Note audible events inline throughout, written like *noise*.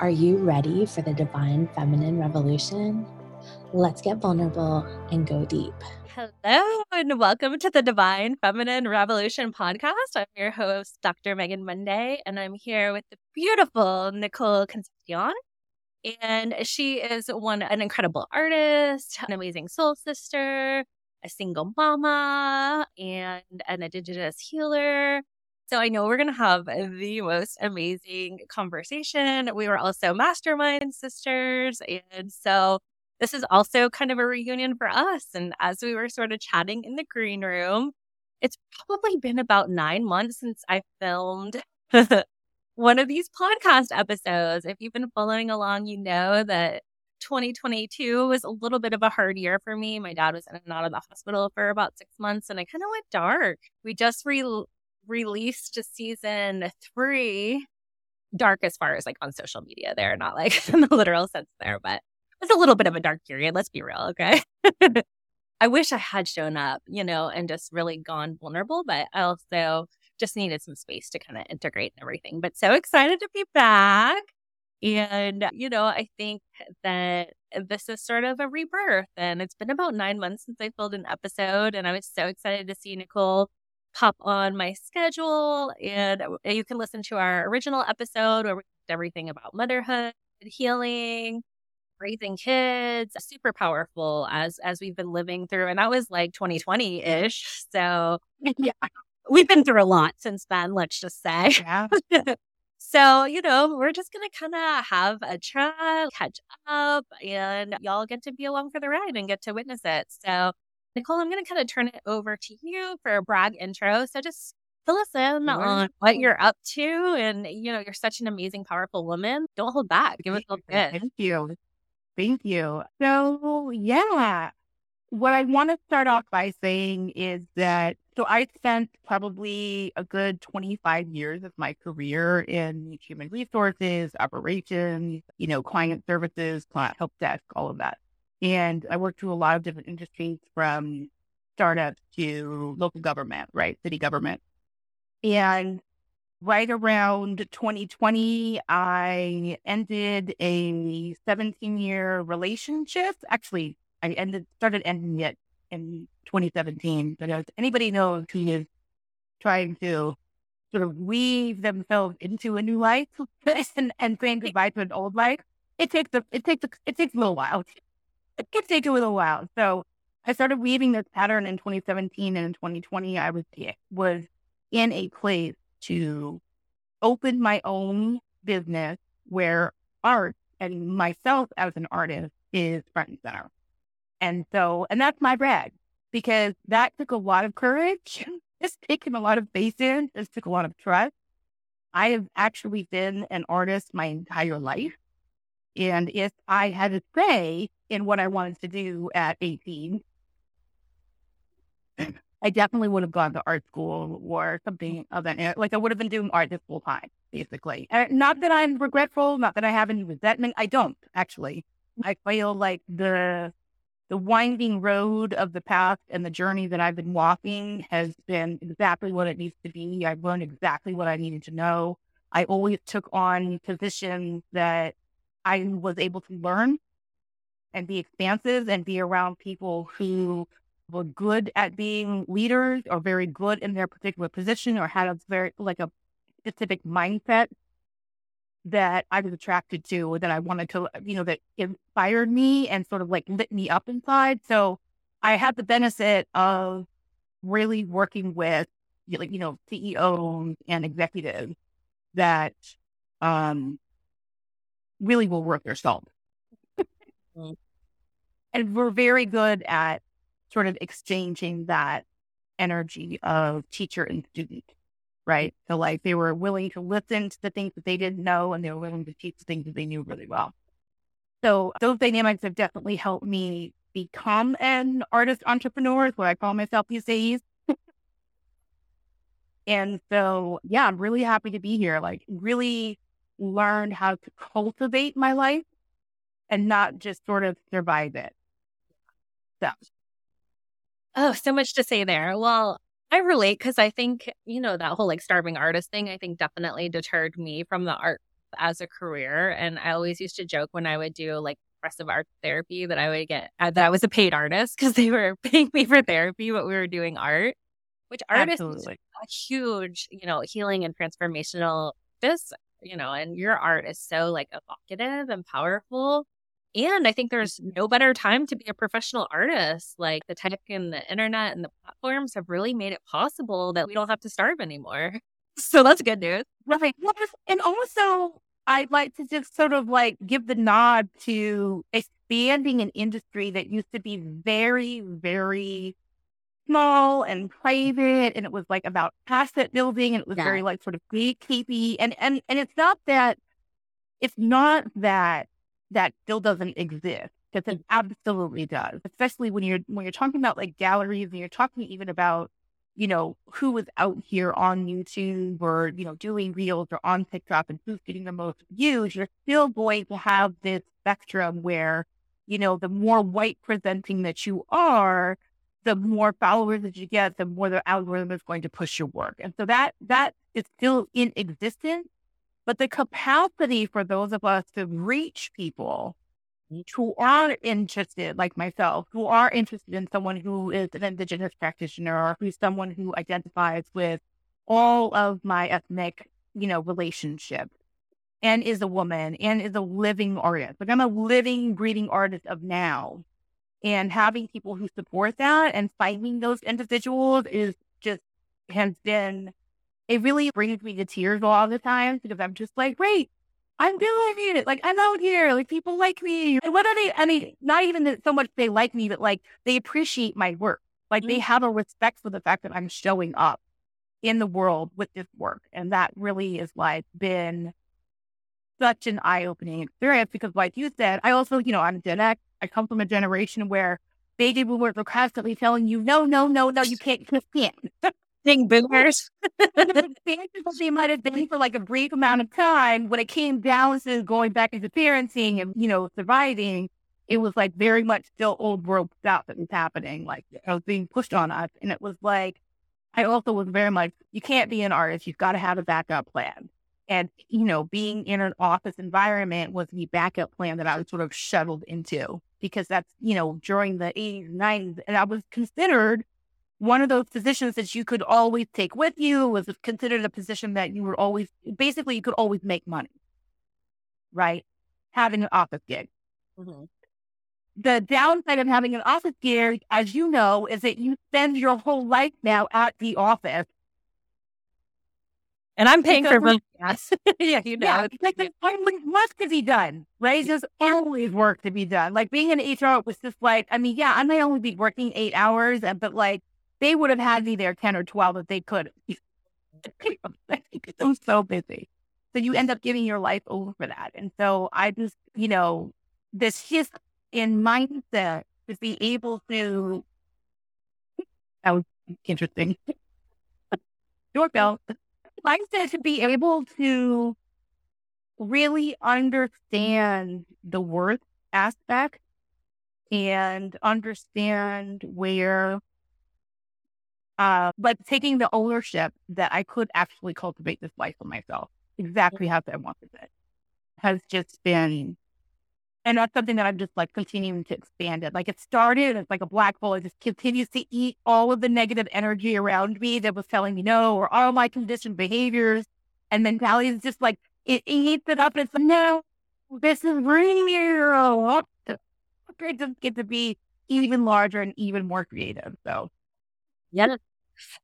Are you ready for the divine feminine revolution? Let's get vulnerable and go deep. Hello, and welcome to the Divine Feminine Revolution podcast. I'm your host, Dr. Megan Monday, and I'm here with the beautiful Nicole Concepcion. And she is one an incredible artist, an amazing soul sister, a single mama, and an indigenous healer. So I know we're going to have the most amazing conversation. We were also mastermind sisters. And so this is also kind of a reunion for us. And as we were sort of chatting in the green room, it's probably been about nine months since I filmed *laughs* one of these podcast episodes. If you've been following along, you know that 2022 was a little bit of a hard year for me. My dad was in and out of the hospital for about six months and I kind of went dark. We just re- released season three, dark as far as like on social media there, not like *laughs* in the literal sense there, but it's a little bit of a dark period. Let's be real. Okay. *laughs* I wish I had shown up, you know, and just really gone vulnerable, but I also just needed some space to kind of integrate and everything. But so excited to be back. And, you know, I think that this is sort of a rebirth. And it's been about nine months since I filmed an episode. And I was so excited to see Nicole pop on my schedule. And uh, you can listen to our original episode where we talked everything about motherhood, healing, raising kids super powerful as as we've been living through and that was like 2020-ish so *laughs* yeah we've been through a lot since then let's just say yeah *laughs* So, you know, we're just going to kind of have a chat, catch up, and y'all get to be along for the ride and get to witness it. So, Nicole, I'm going to kind of turn it over to you for a brag intro. So, just fill us in on what you're up to. And, you know, you're such an amazing, powerful woman. Don't hold back. Give us a bit. Thank you. Thank you. So, yeah, what I want to start off by saying is that so I spent probably a good 25 years of my career in human resources, operations, you know, client services, client help desk, all of that. And I worked through a lot of different industries from startups to local government, right? City government. And right around 2020, I ended a 17 year relationship. Actually, I ended started ending it in 2017. But as anybody knows who is trying to sort of weave themselves into a new life *laughs* and, and saying goodbye to an old life, it takes a it takes a, it takes a little while. It can take a little while. So I started weaving this pattern in 2017 and in 2020 I was was in a place to open my own business where art and myself as an artist is front and center. And so, and that's my brag because that took a lot of courage. *laughs* It's taken a lot of faith in. It took a lot of trust. I have actually been an artist my entire life. And if I had to say in what I wanted to do at 18, I definitely would have gone to art school or something of that. Like I would have been doing art this full time, basically. And not that I'm regretful, not that I have any resentment. I don't actually. I feel like the the winding road of the path and the journey that I've been walking has been exactly what it needs to be. I've learned exactly what I needed to know. I always took on positions that I was able to learn and be expansive and be around people who were good at being leaders or very good in their particular position or had a very like a specific mindset that I was attracted to or that I wanted to, you know, that inspired me and sort of like lit me up inside. So I had the benefit of really working with like, you know, CEOs and executives that um really will work their salt. Mm. and we're very good at sort of exchanging that energy of teacher and student right? So like they were willing to listen to the things that they didn't know and they were willing to teach the things that they knew really well. So those dynamics have definitely helped me become an artist entrepreneur, is what I call myself these days. *laughs* and so, yeah, I'm really happy to be here. Like, really learn how to cultivate my life and not just sort of survive it. So, oh, so much to say there. Well, I relate because I think, you know, that whole like starving artist thing, I think definitely deterred me from the art as a career. And I always used to joke when I would do like expressive art therapy that I would get uh, that I was a paid artist because they were *laughs* paying me for therapy, but we were doing art, which art Absolutely. is a huge, you know, healing and transformational this, you know, and your art is so like evocative and powerful. And I think mm. there's no better time to be a professional artist. Like the tech and the internet and the platforms have really made it possible that we don't have to starve anymore. *laughs* So that's good news. Right. And also, I'd like to just sort of like give the nod to expanding an industry that used to be very, very small and private and it was like about asset building and it was yeah. very like sort of gatekeepy and and and it's not that it's not that that still doesn't exist because it absolutely does especially when you're when you're talking about like galleries and you're talking even about you know who was out here on youtube or you know doing reels or on tiktok and who's getting the most views you're still going to have this spectrum where you know the more white presenting that you are the more followers that you get, the more the algorithm is going to push your work. And so that that is still in existence, but the capacity for those of us to reach people who are interested, like myself, who are interested in someone who is an indigenous practitioner or who's someone who identifies with all of my ethnic, you know, relationships and is a woman and is a living artist. Like I'm a living, breathing artist of now and having people who support that and finding those individuals is just has been it really brings me to tears a lot of the times because I'm just like, wait, I'm doing it. Like I'm out here. Like people like me. And what are they? I mean, not even that so much they like me, but like they appreciate my work. Like mm-hmm. they have a respect for the fact that I'm showing up in the world with this work. And that really is like been such an eye opening experience because, like you said, I also, you know, I'm Gen X. I come from a generation where baby boomers were constantly telling you, no, no, no, no, you can't, you can't. Being boomers. *laughs* they might have been for like a brief amount of time. When it came down to going back into parenting and, you know, surviving, it was like very much still old world stuff that was happening. Like I was being pushed on us. And it was like, I also was very much, you can't be an artist. You've got to have a backup plan. And, you know, being in an office environment was the backup plan that I was sort of shuttled into because that's, you know, during the 80s and 90s. And I was considered one of those positions that you could always take with you, was considered a position that you were always, basically, you could always make money, right? Having an office gig. Mm-hmm. The downside of having an office gig, as you know, is that you spend your whole life now at the office and I'm paying for oh, both. *laughs* Yes. *laughs* yeah, you know. Yeah, like there's always work to be done, right? There's always work to be done. Like being in HR was just like, I mean, yeah, I may only be working eight hours, but like they would have had me there 10 or 12 if they could. *laughs* I'm so busy. So you end up giving your life over for that. And so I just, you know, this shift in mindset to be able to, that was interesting. Doorbell mindset to be able to really understand the worth aspect and understand where uh but taking the ownership that I could actually cultivate this life for myself exactly how I wanted it has just been and that's something that I'm just like continuing to expand it. Like it started as like a black hole. It just continues to eat all of the negative energy around me that was telling me no, or all my conditioned behaviors and mentalities. Just like it, it eats it up. And it's like, no, this is real. *laughs* It just get to be even larger and even more creative. So, yeah.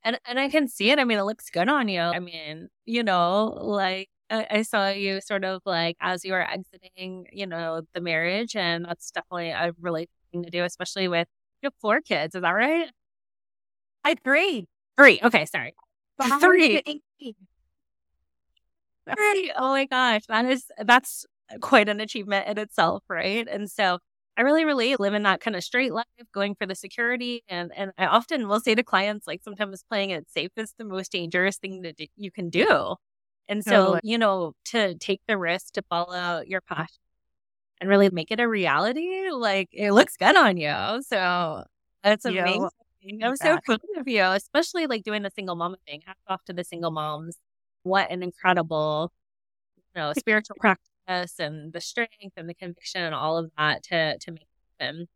And, and I can see it. I mean, it looks good on you. I mean, you know, like I, saw you sort of like as you were exiting, you know, the marriage, and that's definitely a really thing to do, especially with you have four kids. Is that right? I three. Three. Okay, sorry. Three. Three. Oh my gosh, that is that's quite an achievement in itself, right? And so I really relate living that kind of straight life, going for the security. And and I often will say to clients, like sometimes playing it safe is the most dangerous thing that you can do. And so, totally. you know, to take the risk to follow your passion and really make it a reality, like it looks good on you. So that's amazing. Yeah, I'm so proud of you, especially like doing the single mom thing. Hats off to the single moms. What an incredible you know, spiritual practice and the strength and the conviction and all of that to to make it happen.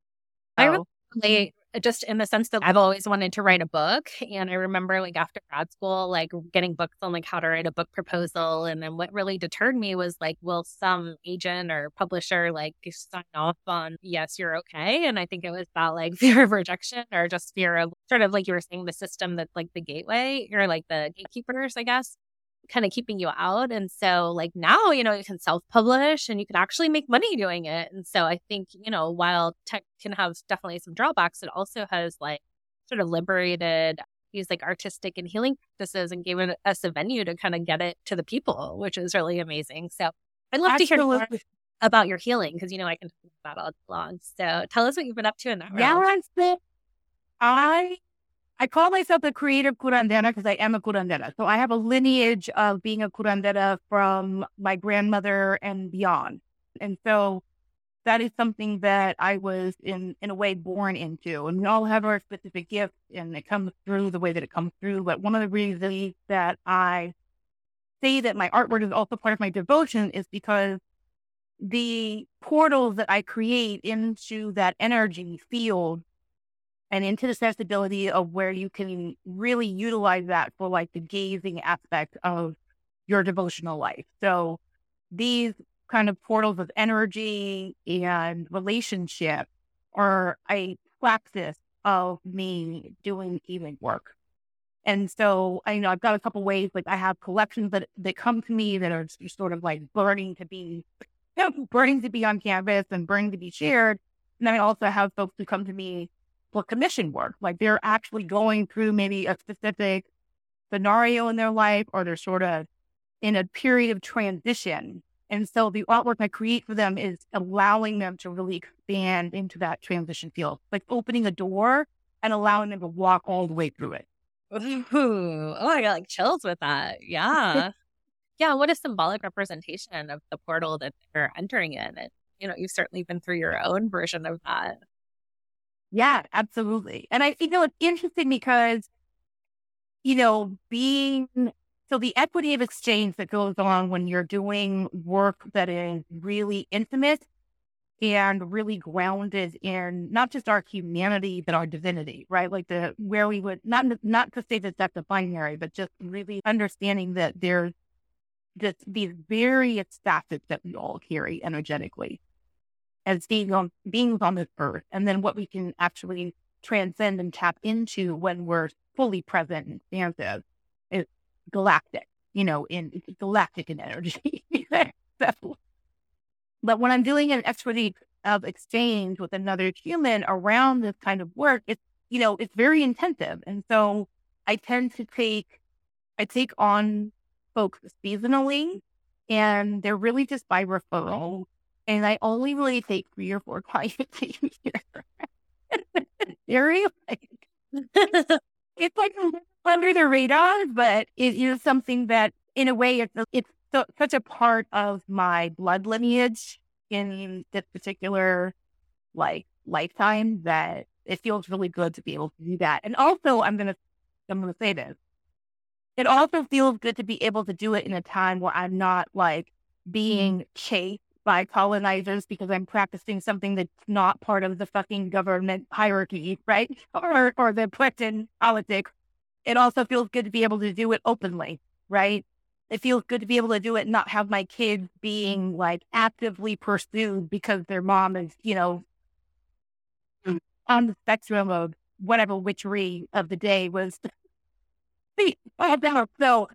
I Oh, relate Uh, just in the sense that I've always wanted to write a book. And I remember like after grad school, like getting books on like how to write a book proposal. And then what really deterred me was like, will some agent or publisher like sign off on, yes, you're okay? And I think it was about like *laughs* fear of rejection or just fear of sort of like you were saying, the system that's like the gateway or like the gatekeepers, I guess kind of keeping you out. And so, like, now, you know, you can self publish and you can actually make money doing it. And so, I think, you know, while tech can have definitely some drawbacks, it also has like sort of liberated these like artistic and healing practices and given us a venue to kind of get it to the people, which is really amazing. So, I'd love to hear more about your healing because, you know, I can talk about all day long. So, tell us what you've been up to in that. Yeah, I I call myself a creative curandera because I am a curandera. So I have a lineage of being a curandera from my grandmother and beyond. And so that is something that I was in in a way born into. And we all have our specific gifts and it comes through the way that it comes through. But one of the reasons that I say that my artwork is also part of my devotion is because the portals that I create into that energy field and into the sensibility of where you can really utilize that for like the gazing aspect of your devotional life. So these kind of portals of energy and relationship are a practice of me doing healing work. And so I you know I've got a couple ways like I have collections that that come to me that are sort of like burning to be *laughs* burning to be on canvas and burning to be shared. And then I also have folks who come to me for commission work. Like they're actually going through maybe a specific scenario in their life or they're sort of in a period of transition. And so the artwork I create for them is allowing them to really expand into that transition field, like opening a door and allowing them to walk all the way through it. Ooh, oh, I got like chills with that. Yeah. *laughs* yeah. What a symbolic representation of the portal that they're entering in. And, you know, you've certainly been through your own version of that. Yeah, absolutely. And I you know, it's interesting because, you know, being so the equity of exchange that goes on when you're doing work that is really intimate and really grounded in not just our humanity but our divinity, right? Like the where we would not not to say that that's a binary, but just really understanding that there's just these various facets that we all carry energetically as being on beings on this earth, and then what we can actually transcend and tap into when we're fully present and expansive is galactic, you know, in galactic in energy. *laughs* so, but when I'm doing an equity of exchange with another human around this kind of work, it's you know, it's very intensive. And so I tend to take I take on folks seasonally and they're really just by referral. And I only really take three or four *laughs* clients a year. *laughs* very like *laughs* it's like under the radar, but it is something that, in a way, it's it's so, such a part of my blood lineage in this particular like lifetime that it feels really good to be able to do that. And also, I'm gonna I'm gonna say this. It also feels good to be able to do it in a time where I'm not like mm-hmm. being chased by colonizers because I'm practicing something that's not part of the fucking government hierarchy, right? Or or the Putin politics. It also feels good to be able to do it openly, right? It feels good to be able to do it and not have my kids being like actively pursued because their mom is, you know, on the spectrum of whatever witchery of the day was. I had that. So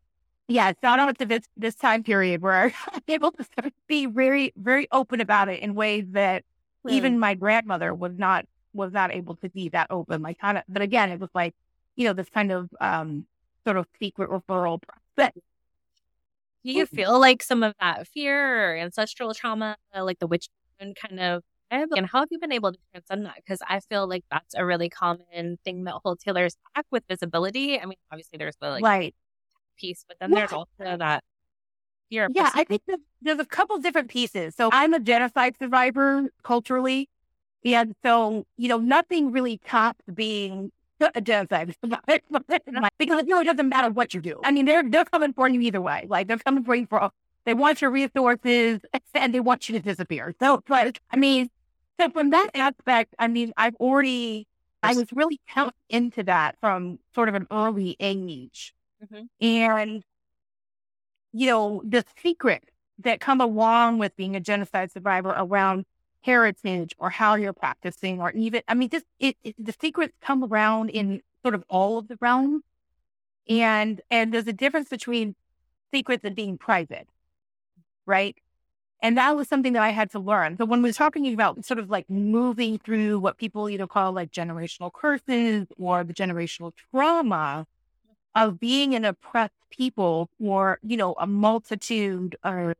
yeah, shout out to this this time period where *laughs* I'm able to sort of be very, very open about it in ways that Hmm. even my grandmother was not was not able to be that open. Like kind of but again, it was like, you know, this kind of um sort of secret referral process. Do you feel like some of that fear or ancestral trauma, like the witch kind of? And how have you been able to transcend that? Because I feel like that's a really common thing that holds healers back with visibility. I mean, obviously there's the like right. Piece, but then there's also that fear of Yeah, I think there's, there's a couple different pieces. So I'm a genocide survivor culturally. And so, you know, nothing really tops being a genocide survivor *laughs* because, you know, it doesn't matter what you do. I mean, they're, they're coming for you either way. Like they're coming for you for they want your resources and they want you to disappear. So, but I mean, so from that aspect, I mean, I've already, I was really helped into that from sort of an early age. Mm-hmm. And, you know, the secret that come along with being a genocide survivor around heritage or how you're practicing or even, I mean, just it, it, the secrets come around in sort of all of the realms. And, and there's a difference between secrets and being private, right? And that was something that I had to learn. So when we're talking about sort of like moving through what people either call like generational curses or the generational trauma of being an oppressed people for, you know, a multitude of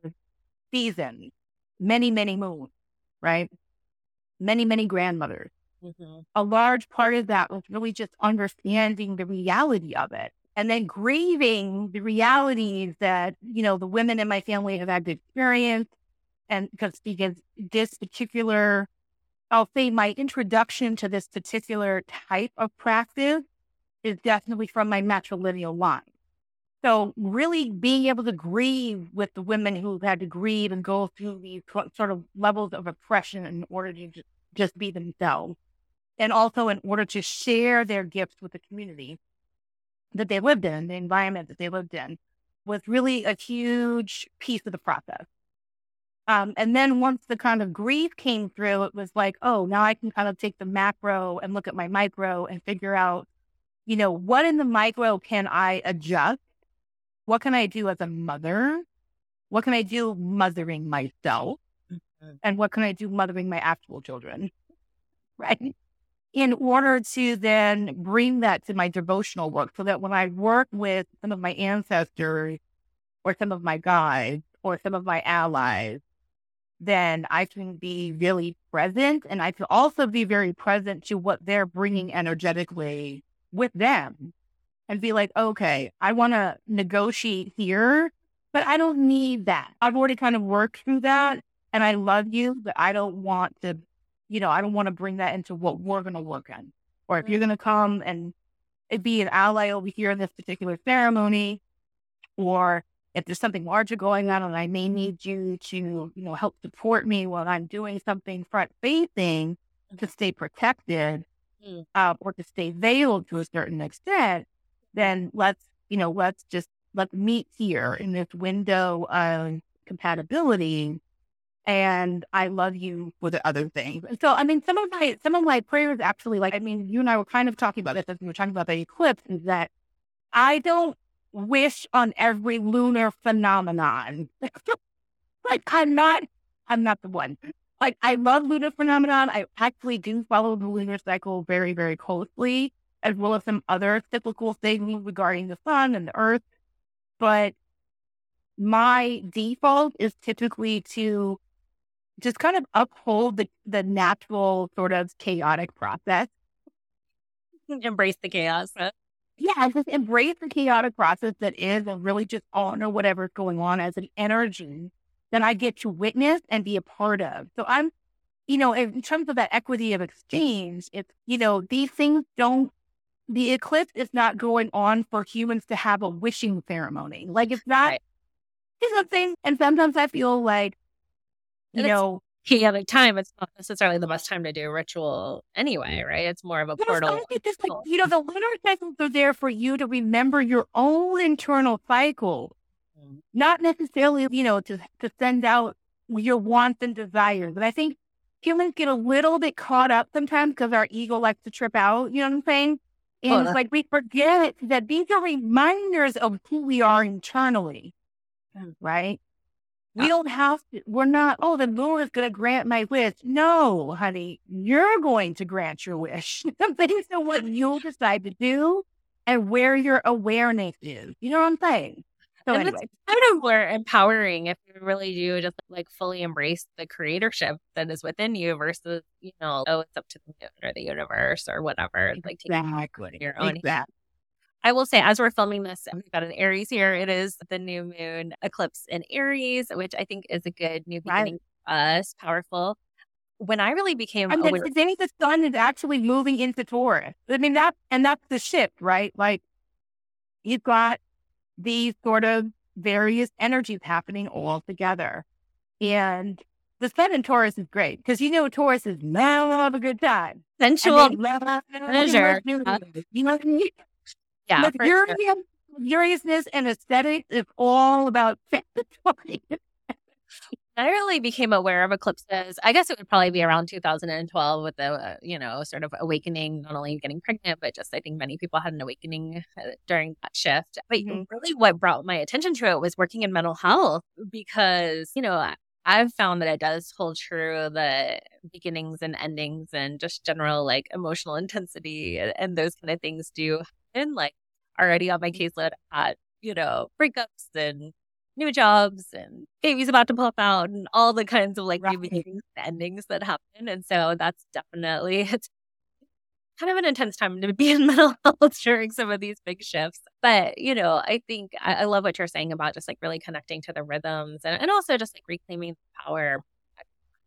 seasons, many, many moons, right? Many, many grandmothers. Mm-hmm. A large part of that was really just understanding the reality of it and then grieving the realities that, you know, the women in my family have had to experience. And because, because this particular, I'll say my introduction to this particular type of practice is definitely from my matrilineal line. So really being able to grieve with the women who've had to grieve and go through these sort of levels of oppression in order to just be themselves. And also in order to share their gifts with the community that they lived in, the environment that they lived in, was really a huge piece of the process. Um, and then once the kind of grief came through, it was like, oh, now I can kind of take the macro and look at my micro and figure out, you know, what in the micro can I adjust? What can I do as a mother? What can I do mothering myself? Mm-hmm. And what can I do mothering my actual children? *laughs* Right in order to then bring that to my devotional work so that when I work with some of my ancestors or some of my guides or some of my allies, then I can be really present and I can also be very present to what they're bringing energetically with them and be like, okay, I want to negotiate here, but I don't need that. I've already kind of worked through that and I love you, but I don't want to you know, I don't want to bring that into what we're going to work on. Or if you're mm. going to come and be an ally over here in this particular ceremony, or if there's something larger going on and I may need you to, you know, help support me while I'm doing something front facing to stay protected uh, or to stay veiled to a certain extent, then let's, you know, let's just let's meet here in this window of compatibility and I love you with the other things. And so, I mean, some of my some of my prayers actually, like, I mean, you and I were kind of talking about this as we were talking about the eclipse, is that I don't wish on every lunar phenomenon. *laughs* like, I'm not, I'm not the one. Like, I love lunar phenomenon. I actually do follow the lunar cycle very, very closely, as well as some other cyclical things regarding the sun and the earth. But my default is typically to just kind of uphold the, the natural sort of chaotic process. Embrace the chaos. Yeah, just embrace the chaotic process that is and really just honor whatever's going on as an energy that I get to witness and be a part of. So I'm, you know, in terms of that equity of exchange, it's, you know, these things don't, the eclipse is not going on for humans to have a wishing ceremony. Like it's not, right. you know what I'm saying? And sometimes I feel like you know, chaotic time, it's not necessarily the best time to do a ritual anyway, right? It's more of a portal. It's just like, you know, the lunar cycles are there for you to remember your own internal cycle. Not necessarily, you know, to, to send out your wants and desires. But I think humans get a little bit caught up sometimes because our ego likes to trip out. You know what I'm saying? Oh, and oh, it's like we forget that these are reminders of who we are internally, right? We ah. don't have to, we're not, oh, the moon is going to grant my wish. No, honey, you're going to grant your wish. *laughs* Based on what you'll decide to do and where your awareness is. You know what I'm saying? So, and anyway. It's kind of more empowering if you really do just like fully embrace the creatorship that is within you versus, you know, oh, it's up to the moon or the universe or whatever. Like exactly. your own. Exactly. I will say, as we're filming this, we've got an Aries here. It is the new moon eclipse in Aries, which I think is a good new beginning right. for us, powerful. When I really became and aware, today the sun is actually moving into Taurus. I mean that, and that's the shift, right? Like you've got these sort of various energies happening all together. And the sun in Taurus is great because you know Taurus is now have a good time. Sensual pleasure. You know what I mean? Yeah. But for sure. furiousness and aesthetics is all about. *laughs* I really became aware of eclipses. I guess it would probably be around 2012 with the, uh, you know, sort of awakening, not only getting pregnant, but just I think many people had an awakening uh, during that shift. But Mhm. really what brought my attention to it was working in mental health because, you know, I've found that it does hold true the beginnings and endings and just general like emotional intensity and, and those kind of things do happen. Like already on my caseload, had, you know, breakups and new jobs and babies about to pop out and all the kinds of like Right. endings that happen. And so that's definitely *laughs* it's kind of an intense time to be in *laughs* mental health during some of these big shifts. But, you know, I think I, I love what you're saying about just like really connecting to the rhythms and, and also just like reclaiming power I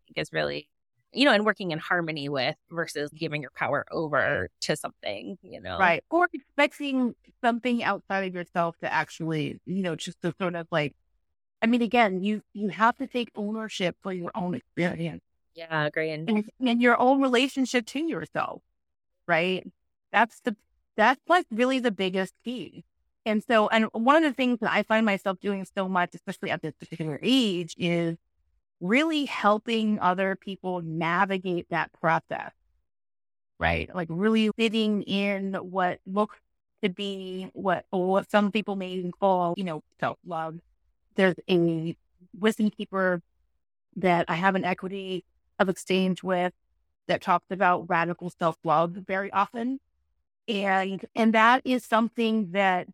think is really you know, and working in harmony with versus giving your power over to something, you know. Right. Or expecting something outside of yourself to actually, you know, just to sort of like I mean, again, you you have to take ownership for your own experience Yeah, agree. And and, and your own relationship to yourself. Right. That's the that's like really the biggest key. And so, and one of the things that I find myself doing so much, especially at this particular age, is really helping other people navigate that process. Right. Like really sitting in what looks to be what, what some people may even call, you know, self love. There's a wisdom keeper that I have an equity of exchange with that talks about radical self love very often. And and that is something that,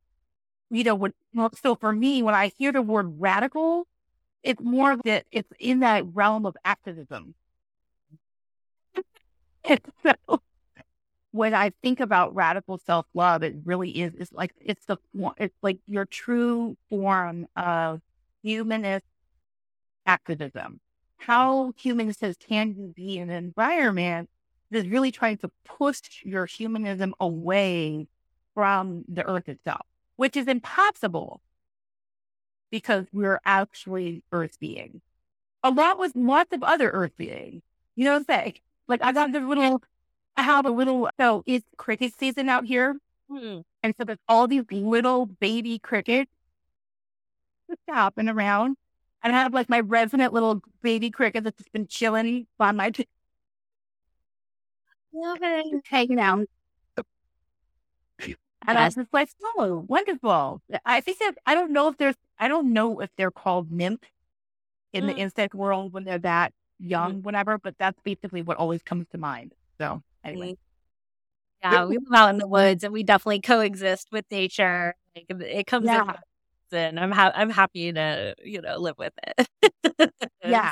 you know, when so for me, when I hear the word radical, it's more that it's in that realm of activism. *laughs* and so when I think about radical self love, it really is it's like it's the it's like your true form of humanist activism. How humanist can you be in an environment that is really trying to push your humanism away from the earth itself, which is impossible because we're actually earth beings. Along with lots of other earth beings. You know what I'm saying? Like I got the little I have a little so it's cricket season out here. Hmm. And so there's all these little baby crickets just hopping around. And I have like my resident little baby cricket that's just been chilling by my t- Love it. hanging out. And I was just like, oh, wonderful. I think that I don't know if there's I don't know if they're called nymph in the Mm. insect world when they're that young, whatever, but that's basically what always comes to mind. So anyway. Yeah, we live out in the woods and we definitely coexist with nature. Like it comes Yeah. waves, *laughs* and I'm ha- I'm happy to you know live with it. *laughs* Yeah.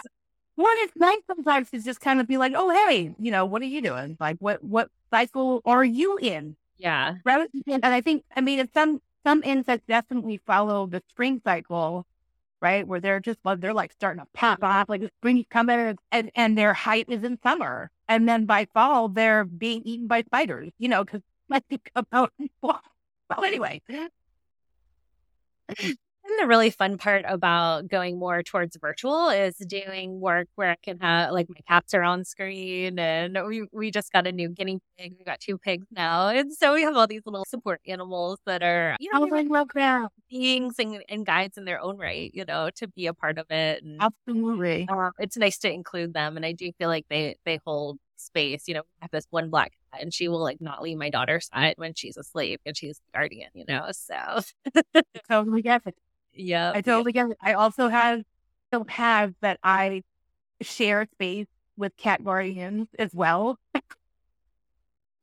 Well, it's nice sometimes to just kind of be like, oh, hey, you know, what are you doing? Like, what what cycle are you in? yeah, Rather than, and I think, I mean, it's some some insects definitely follow the spring cycle, right? Where they're just like they're like starting to pop off, like the spring coming, and and their height is in summer, and then by fall they're being eaten by spiders, you know, because *laughs* like they come out. Well, anyway, and the really fun part about going more towards virtual is doing work where I can have like my cats are on screen, and we we just got a new guinea pig. We got two pigs now, and so we have all these little support animals that are you know like, love that, beings and, and guides in their own right, you know, to be a part of it. And absolutely. uh, it's nice to include them. And I do feel like they, they hold space. You know, I have this one black cat and she will like not leave my daughter's side when she's asleep and she's the guardian, you know? So, Totally get it. Yeah. I totally get it. I also have still have that I share space with cat guardians as well.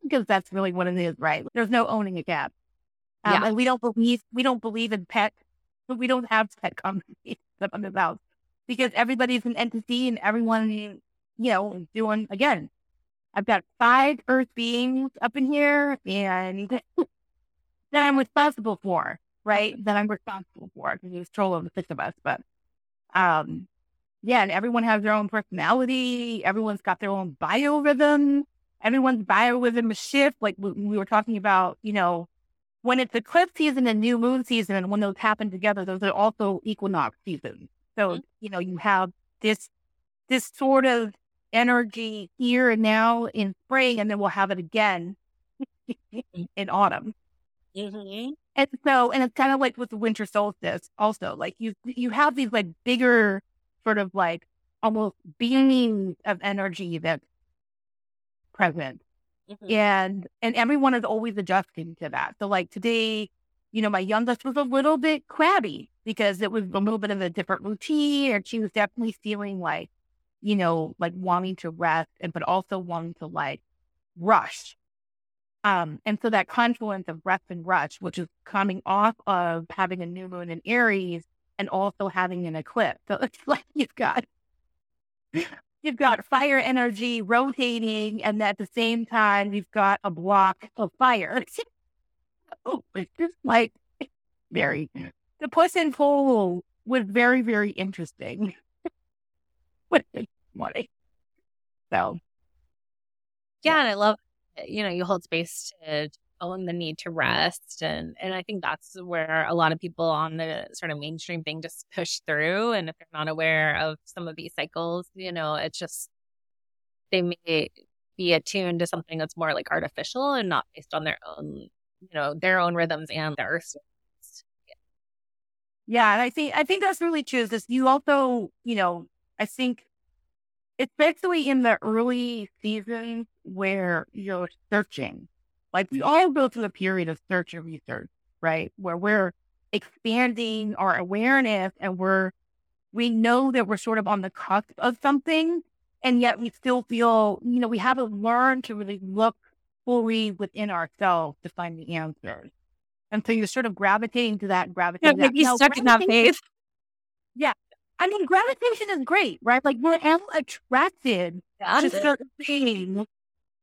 because that's really what it is, right? There's no owning a cat. Um, Yeah. and we don't believe we don't believe in pet but we don't have pet conversations *laughs* about because everybody's an entity and everyone you know doing again. I've got five earth beings up in here and *laughs* that I'm responsible for right? That I'm responsible for because there's control of the six of us. But um, yeah, and everyone has their own personality. Everyone's got their own biorhythm. Everyone's biorhythm is shift. Like we, we were talking about, you know, when it's eclipse season and new moon season, and when those happen together, those are also equinox seasons. So, mm-hmm. you know, you have this this sort of energy here and now in spring, and then we'll have it again *laughs* in autumn. Mm-hmm. And so, and it's kind of like with the winter solstice, also like you you have these like bigger sort of like almost beaming of energy that's present, mm-hmm. and and everyone is always adjusting to that. So, like today, you know, my youngest was a little bit crabby because it was a little bit of a different routine, and she was definitely feeling like, you know, like wanting to rest and but also wanting to like rush um, and so that confluence of rest and rush, which is coming off of having a new moon in Aries and also having an eclipse. So it's *laughs* like you've got you've got fire energy rotating, and at the same time you've got a block of fire. *laughs* oh, it's just like very the push and pull was very, very interesting. *laughs* with money. So yeah, and I love you know, you hold space to own the need to rest. And, and I think that's where a lot of people on the sort of mainstream thing just push through. And if they're not aware of some of these cycles, you know, it's just, they may be attuned to something that's more like artificial and not based on their own, you know, their own rhythms and their yeah, and I think I think that's really true. Is this you also, you know, I think especially in the early seasons where you're searching. Like we mm. all go through a period of search and research, right? Where we're expanding our awareness and we're, we know that we're sort of on the cusp of something. And yet we still feel, you know, we haven't learned to really look fully within ourselves to find the answers. And so you're sort of gravitating to that, gravitating yeah, maybe stuck in that phase. Yeah. I mean, gravitation is great, right? Like we're all attracted to certain things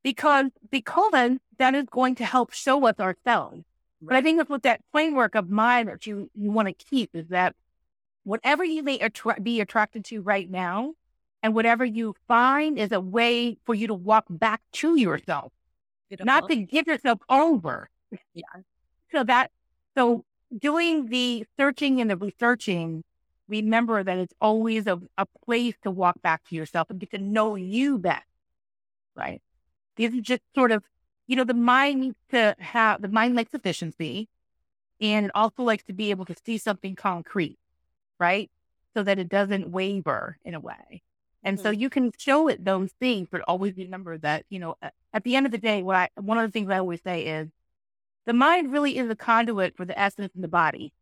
because because that is going to help show us ourselves. But I think that's what that framework of mind that you, you want to keep is that whatever you may attra- be attracted to right now, and whatever you find is a way for you to walk back to yourself, Beautiful. not to give yourself over. Yeah. So that so doing the searching and the researching, remember that it's always a, a place to walk back to yourself and get to know you best. Right. These are just sort of, you know, the mind needs to have, the mind likes efficiency and it also likes to be able to see something concrete, right? So that it doesn't waver in a way. And mm-hmm. so you can show it those things, but always remember that, you know, at the end of the day, what I, one of the things I always say is the mind really is a conduit for the essence in the body.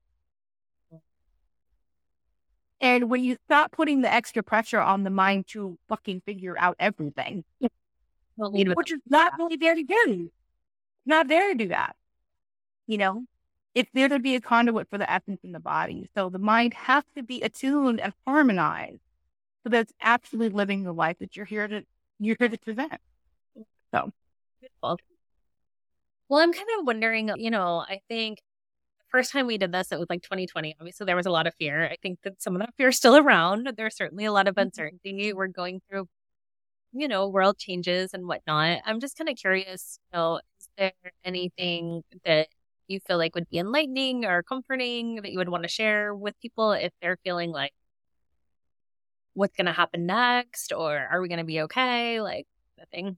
And when you stop putting the extra pressure on the mind to fucking figure out everything, which is not really there to do. Not there to do that. You know, it's there to be a conduit for the essence in the body. So the mind has to be attuned and harmonized so that it's actually living the life that you're here to you're here to present. So well, I'm kind of wondering, you know, I think the first time we did this, it was like 2020. Obviously, there was a lot of fear. I think that some of that fear is still around. There's certainly a lot of mm-hmm. uncertainty. We're going through you know, world changes and whatnot. I'm just kind of curious, you know, is there anything that you feel like would be enlightening or comforting that you would want to share with people if they're feeling like, what's going to happen next? Or are we going to be okay? Like the thing.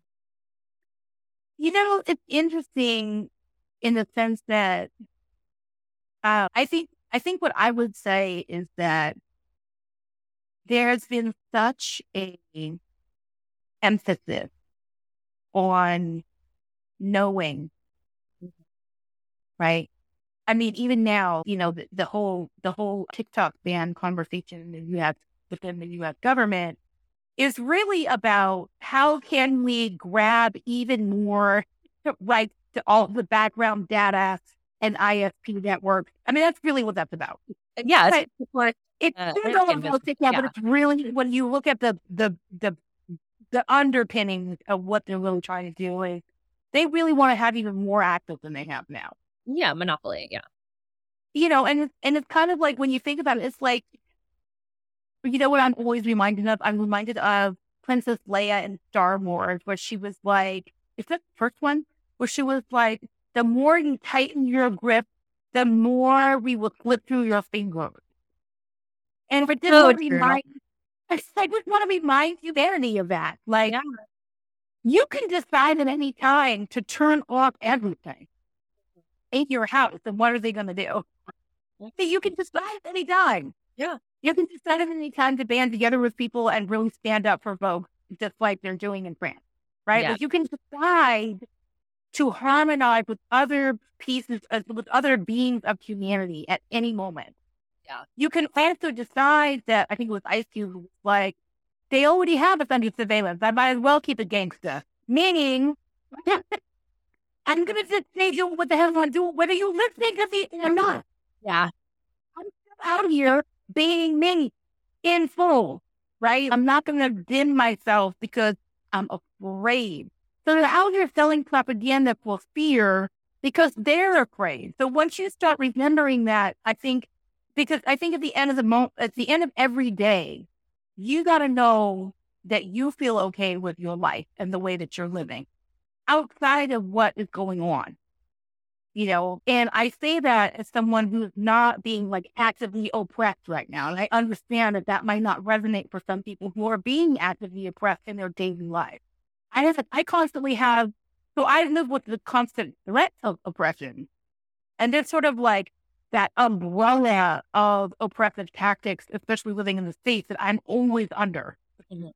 You know, it's interesting in the sense that uh, I think I think what I would say is that there has been such a emphasis on knowing, right? I mean, even now, you know, the, the whole the whole TikTok ban conversation that you have within the U.S. government is really about how can we grab even more right to all the background data and ISP network. I mean, that's really what that's about. Yeah, it's, it's, it's uh, about yeah, yeah, but it's really when you look at the the the the underpinning of what they're really trying to do is they really want to have even more active than they have now. Yeah, monopoly. Yeah. You know, and and it's kind of like when you think about it, it's like, you know what I'm always reminded of? I'm reminded of Princess Leia in Star Wars, where she was like, is that the first one? Where she was like, the more you tighten your grip, the more we will slip through your fingers. And for just So want to true. remind, I just want to remind humanity of that. Like, Yeah. you can decide at any time to turn off everything in your house. And what are they going to do? So you can decide at any time. Yeah. You can decide at any time to band together with people and really stand up for folks, just like they're doing in France, right? Yeah. Like you can decide to harmonize with other pieces, uh, with other beings of humanity at any moment. Yeah. You can also decide that, I think it was Ice Cube, like, they already have us under surveillance. I might as well keep it gangster. Meaning, *laughs* I'm going to just say do what the hell I want to do, whether you listening to me or not. Yeah. I'm out here being me in full, right? I'm not going to dim myself because I'm afraid. So they're out here selling propaganda for fear because they're afraid. So once you start remembering that, I think, because I think at the end of the mo, at the end of every day, you got to know that you feel okay with your life and the way that you're living outside of what is going on you know, and I say that as someone who's not being like actively oppressed right now. And I understand that that might not resonate for some people who are being actively oppressed in their daily life. I just, I constantly have, so I live with the constant threat of oppression. And there's sort of like that umbrella of oppressive tactics, especially living in the States that I'm always under. Mhm.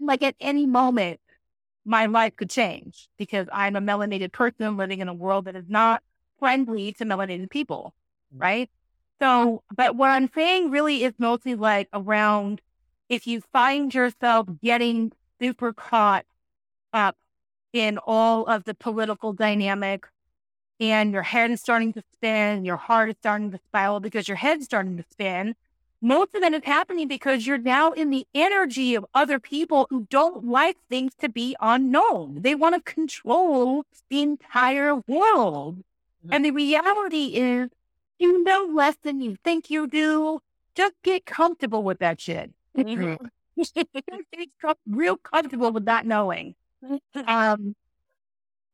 Like at any moment, my life could change because I'm a melanated person living in a world that is not friendly to melanated people, right? So, but what I'm saying really is mostly like around if you find yourself getting super caught up in all of the political dynamic and your head is starting to spin, your heart is starting to spiral because your head's starting to spin. Most of that is happening because you're now in the energy of other people who don't like things to be unknown. They want to control the entire world. And the reality is, you know less than you think you do. Just get comfortable with that shit. *laughs* Mhm. Get real comfortable with not knowing. Um,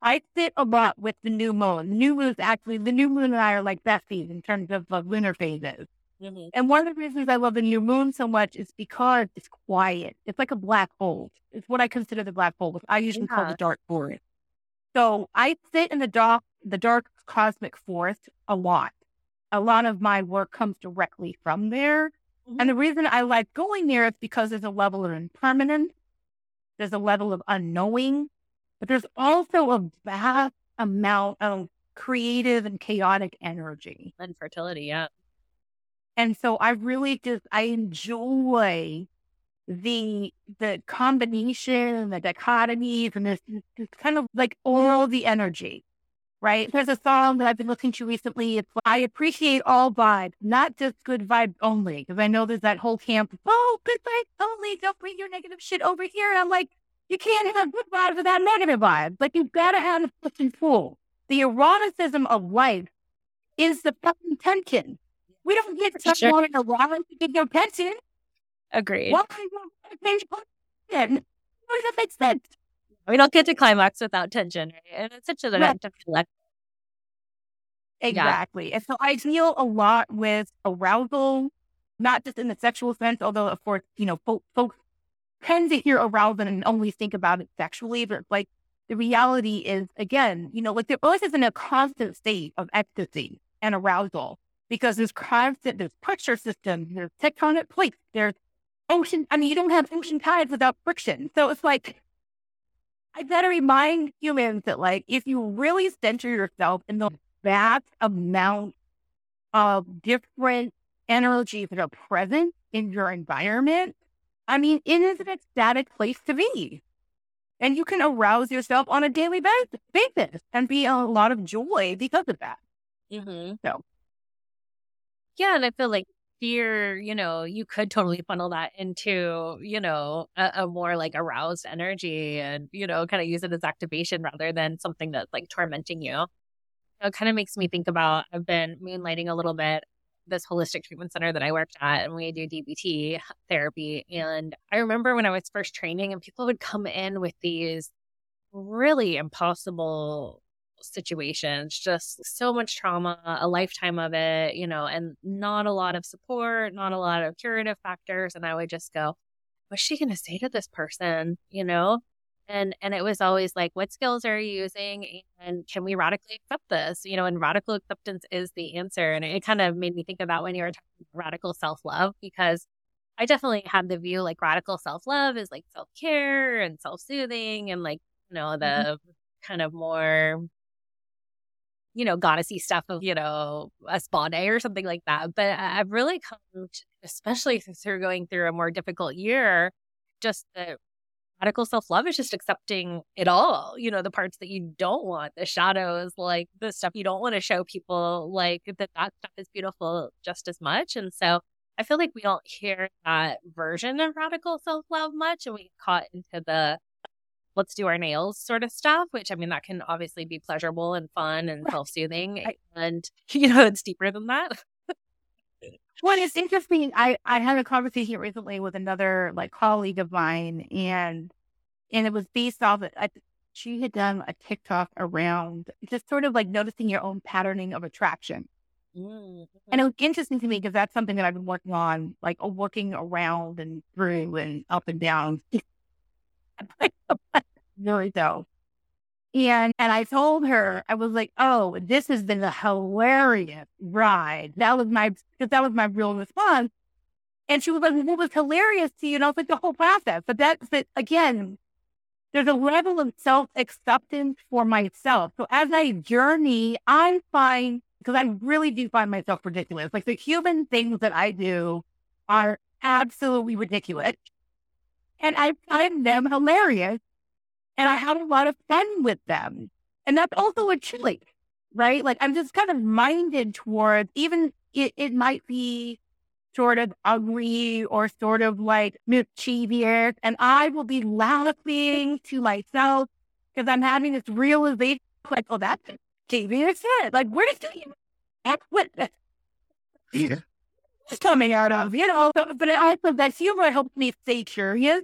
I sit a lot with the new moon. The new moon is actually the new moon and I are like besties in terms of uh, lunar phases. Mhm. And one of the reasons I love the new moon so much is because it's quiet. It's like a black hole. It's what I consider the black hole, which I usually call the dark forest. So I sit in the dark, the dark cosmic forest a lot. A lot of my work comes directly from there. Mhm. And the reason I like going there is because there's a level of impermanence, there's a level of unknowing, but there's also a vast amount of creative and chaotic energy. And fertility, yeah. And so I really just I enjoy the the combination and the dichotomies and this, this kind of like all the energy. Right. There's a song that I've been listening to recently. It's I appreciate all vibes, not just good vibes only. Because I know there's that whole camp, oh, good vibes only. Don't bring your negative shit over here. And I'm like, you can't have good vibes without negative vibes. Like you've got to have a fucking full. The eroticism of life is the fucking tension. We don't get to Sure. wanting erotic to get your tension. Agreed. Why tension? Does that make sense? We don't get to climax without tension, right? And it's such a Right. collect. Exactly. And so I deal a lot with arousal, not just in the sexual sense, although of course, you know, folks tend to hear arousal and only think about it sexually, but like the reality is again, you know, like the earth is in a constant state of ecstasy and arousal because there's constant, there's pressure systems, there's tectonic plates, there's ocean. I mean, you don't have ocean tides without friction. So it's like, I gotta remind humans that like, if you really center yourself in the vast amount of different energies that are present in your environment, I mean, it is an ecstatic place to be. And you can arouse yourself on a daily basis and be a lot of joy because of that. Mm-hmm. So. Yeah, and I feel like fear, you know, you could totally funnel that into, you know, a, a more like aroused energy and, you know, kind of use it as activation rather than something that's like tormenting you. It kind of makes me think about I've been moonlighting a little bit this holistic treatment center that I worked at and we do DBT therapy. And I remember when I was first training and people would come in with these really impossible situations, just so much trauma, a lifetime of it, you know, and not a lot of support, not a lot of curative factors. And I would just go, what's she going to say to this person, you know? And, and it was always like, what skills are you using? And can we radically accept this? You know, and radical acceptance is the answer. And it kind of made me think about when you were talking about radical self love, because I definitely had the view like radical self love is like self care and self soothing and like, you know, the mm-hmm. kind of more you know, goddessy stuff of, you know, a spa day or something like that. But I've really come, to, especially through going through a more difficult year, just the radical self love is just accepting it all, you know, the parts that you don't want, the shadows, like the stuff you don't want to show people, like that that stuff is beautiful just as much. And so I feel like we don't hear that version of radical self love much and we get caught into the let's do our nails sort of stuff, which I mean, that can obviously be pleasurable and fun and self soothing. And, *laughs* you know, it's deeper than that. Well, it's interesting. I, I had a conversation recently with another like colleague of mine and, and it was based off of, I, she had done a TikTok around just sort of like noticing your own patterning of attraction. Mm-hmm. And it was interesting to me because that's something that I've been working on, like working around and through and up and down. *laughs* really though. And and I told her, I was like, oh, this has been a hilarious ride. That was my because that was my real response. And she was like, what was hilarious to you? And I was like, the whole process. But that's but again, there's a level of self-acceptance for myself. So as I journey, I find because I really do find myself ridiculous. Like the human things that I do are absolutely ridiculous. And I find them hilarious and I have a lot of fun with them. And that's also a choice, right? Like I'm just kind of minded towards even it, it might be sort of ugly or sort of like mischievous. And I will be laughing to myself because I'm having this realization like, oh, that's devious. Like, where did you act with this? Yeah. It's coming out of, you know, but I also that humor helps me stay curious.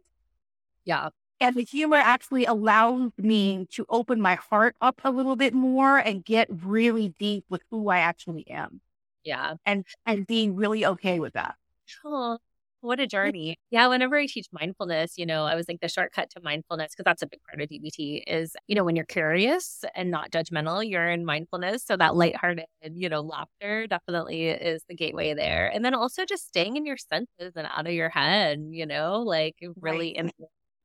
Yeah. And the humor actually allows me to open my heart up a little bit more and get really deep with who I actually am. Yeah. And and being really okay with that. Oh, what a journey. Yeah. Whenever I teach mindfulness, you know, I was like the shortcut to mindfulness, because that's a big part of DBT is, you know, when you're curious and not judgmental, you're in mindfulness. So that lighthearted, you know, laughter definitely is the gateway there. And then also just staying in your senses and out of your head, you know, like really right. in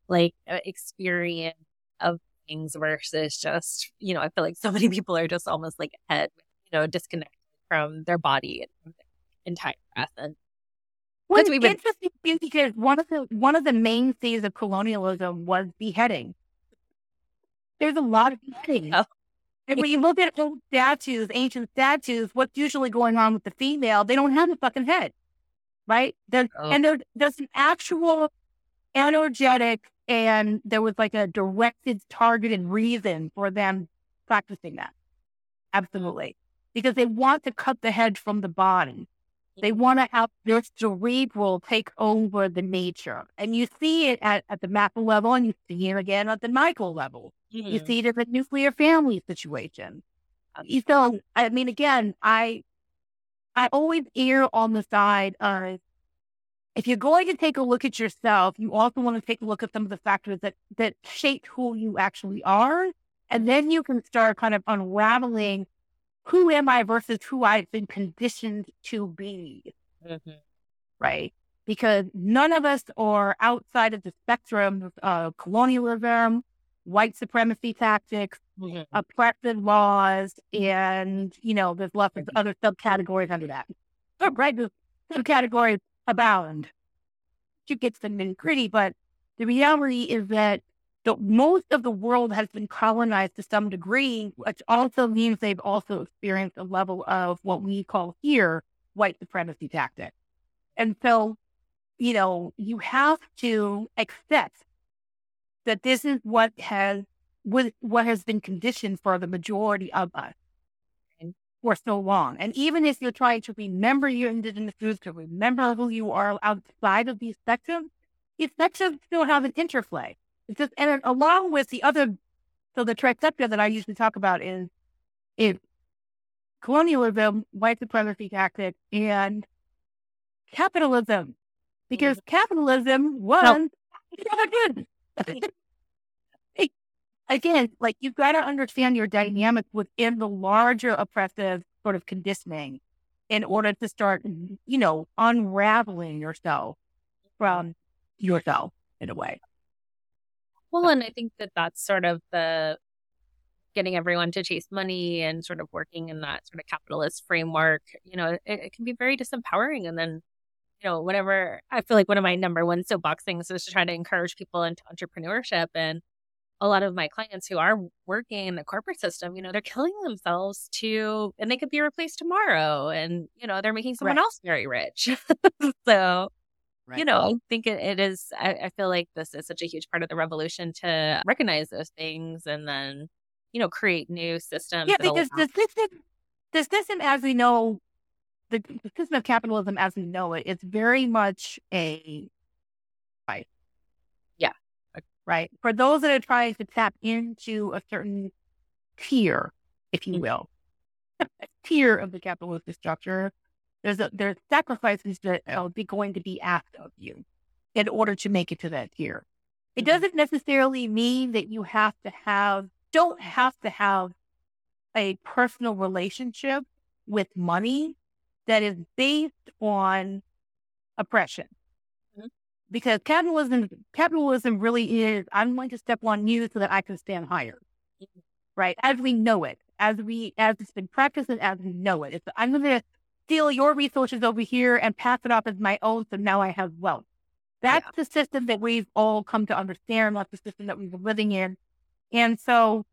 like uh, experience of things versus just, you know, I feel like so *laughs* many people are just almost like head, you know, disconnected from their body and entire essence. Well, it's been... interesting because one of the one of the main themes of colonialism was beheading. There's a lot of beheading. Oh. And when you look at old statues, ancient statues, what's usually going on with the female? They don't have a fucking head, right? oh. And there, there's an actual energetic and there was like a directed, targeted reason for them practicing that. Absolutely. Because they want to cut the head from the body. They want to have their cerebral take over the nature. And you see it at, at the macro level and you see it again at the micro level. Mm-hmm. You see it in the nuclear family situation. So, I mean, again, I, I always err on the side of if you're going to take a look at yourself, you also want to take a look at some of the factors that that shape who you actually are. And then you can start kind of unraveling who am I versus who I've been conditioned to be. Mm-hmm. Right. Because none of us are outside of the spectrum of colonialism, white supremacy tactics, mm-hmm. oppressive laws, and, you know, there's lots of other subcategories under that. Right. There's subcategories abound. It gets the nitty gritty, but the reality is that the, most of the world has been colonized to some degree, which also means they've also experienced a level of what we call here white supremacy tactics. And so, you know, you have to accept that this is what has what has been conditioned for the majority of us for so long. And even if you're trying to remember your indigenous roots, to remember who you are outside of these spectrums, these spectrums still have an interplay. It's just, and along with the other, so the trifecta that I usually talk about is colonialism, white supremacy tactics, and capitalism. Because mm-hmm. capitalism was good. *laughs* Again, like you've got to understand your dynamic within the larger oppressive sort of conditioning in order to start, mm-hmm. you know, unraveling yourself from yourself in a way. Well, and I think that that's sort of the getting everyone to chase money and sort of working in that sort of capitalist framework. You know, it, it can be very disempowering. And then, you know, whenever I feel like one of my number one soapbox things is to try to encourage people into entrepreneurship. And a lot of my clients who are working in the corporate system, you know, they're killing themselves to, and they could be replaced tomorrow. And, you know, they're making someone right. else very rich. *laughs* so, Right. You know, I think it, it is. I, I, feel like this is such a huge part of the revolution to recognize those things and then, you know, create new systems. Yeah, because the system, the system as we know, the, the system of capitalism as we know it, it's very much a right. Right. For those that are trying to tap into a certain tier, if you mm-hmm. will, a *laughs* tier of the capitalist structure, there's a, there's sacrifices that are going to be asked of you in order to make it to that tier. It mm-hmm. doesn't necessarily mean that you have to have, don't have to have a personal relationship with money that is based on oppression. Because capitalism, capitalism really is, I'm going to step on you so that I can stand higher. Right. As we know it, as we, as it's been practiced and as we know it. It's, I'm going to steal your resources over here and pass it off as my own. So now I have wealth. That's yeah. the system that we've all come to understand. That's the system that we've been living in. And so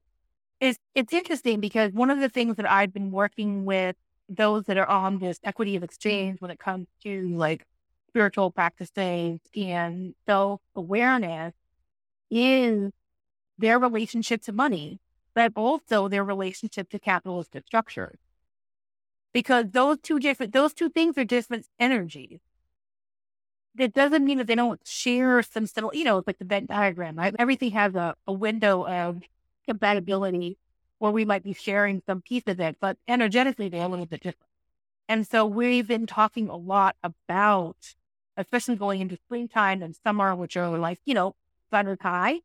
it's, it's interesting because one of the things that I've been working with those that are on this equity of exchange when it comes to like spiritual practices and self awareness is their relationship to money, but also their relationship to capitalistic structures because those two different those two things are different energies. That doesn't mean that they don't share some similar, you know, like the Venn diagram. Right? Everything has a, a window of compatibility where we might be sharing some piece of it, but energetically they're a little bit different. And so we've been talking a lot about, especially going into springtime and summer, which are like, you know, sun is high.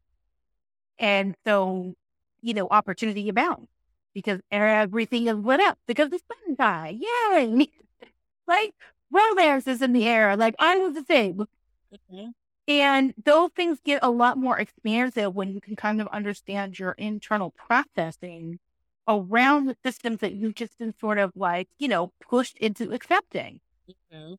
And so, you know, opportunity abounds because everything is lit up because the sun died. Yay! *laughs* like romance is in the air. Like I was the same. Mm-hmm. And those things get a lot more expansive when you can kind of understand your internal processing around the systems that you've just been sort of like, you know, pushed into accepting. Mm-hmm.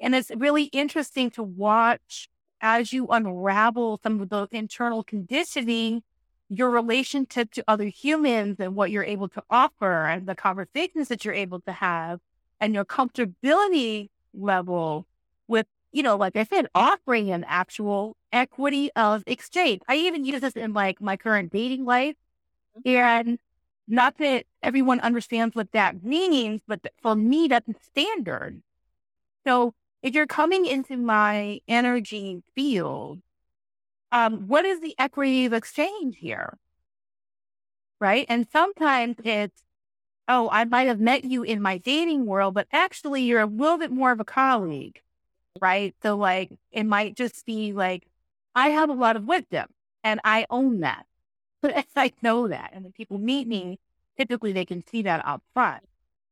And it's really interesting to watch as you unravel some of those internal conditioning your relationship to other humans and what you're able to offer and the conversations that you're able to have and your comfortability level with, you know, like I said, offering an actual equity of exchange. I even use this in like my current dating life. Mm-hmm. And not that everyone understands what that means, but for me, that's the standard. So if you're coming into my energy field um, what is the equity of exchange here? Right. And sometimes it's, oh, I might have met you in my dating world, but actually you're a little bit more of a colleague. Right. So, like, it might just be like, I have a lot of wisdom and I own that. But *laughs* I know that. And when people meet me, typically they can see that up front.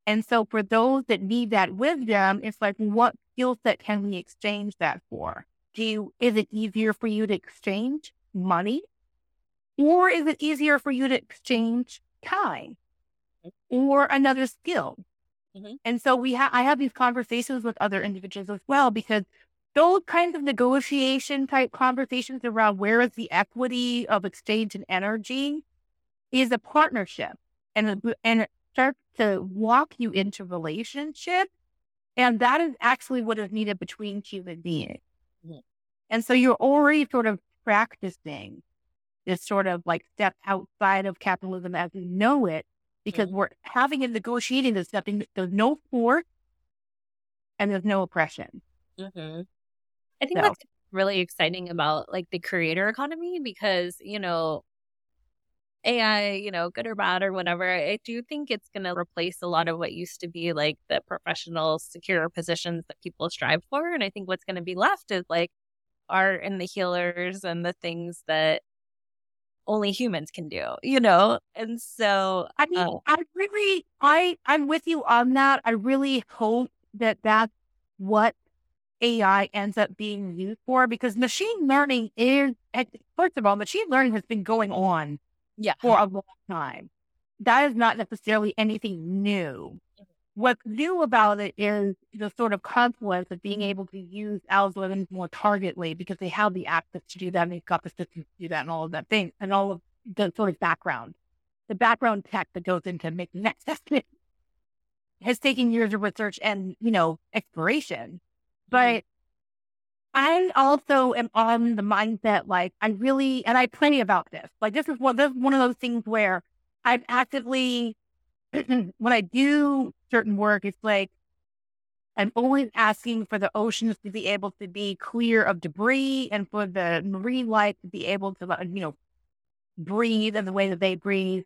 And so for those that need that wisdom, it's like, what skill set can we exchange that for? do you, is it easier for you to exchange money or is it easier for you to exchange time or another skill? Mm-hmm. And so we have, I have these conversations with other individuals as well, because those kinds of negotiation type conversations around where is the equity of exchange and energy is a partnership and, and it starts to walk you into relationship. And that is actually what is needed between human beings. Mm-hmm. And so you're already sort of practicing this sort of like step outside of capitalism as we know it, because mm-hmm. we're having a negotiating this stuff. There's no force and there's no oppression. Mm-hmm. I think so. that's really exciting about like the creator economy because, you know, AI, you know, good or bad or whatever, I do think it's going to replace a lot of what used to be like the professional, secure positions that people strive for. And I think what's going to be left is like art and the healers and the things that only humans can do, you know? And so I mean, uh, I really, I, I'm with you on that. I really hope that that's what AI ends up being used for because machine learning is, first of all, machine learning has been going on yeah. for a long time. That is not necessarily anything new. Mm-hmm. What's new about it is the sort of confluence of being able to use algorithms more targetedly because they have the access to do that and they've got the systems to do that and all of that thing and all of the sort of background, the background tech that goes into making that *laughs* assessment has taken years of research and, you know, exploration. Mm-hmm. But I also am on the mindset like I really and I pray about this. Like this is one this is one of those things where I'm actively *clears throat* when I do certain work, it's like I'm always asking for the oceans to be able to be clear of debris and for the marine life to be able to you know breathe in the way that they breathe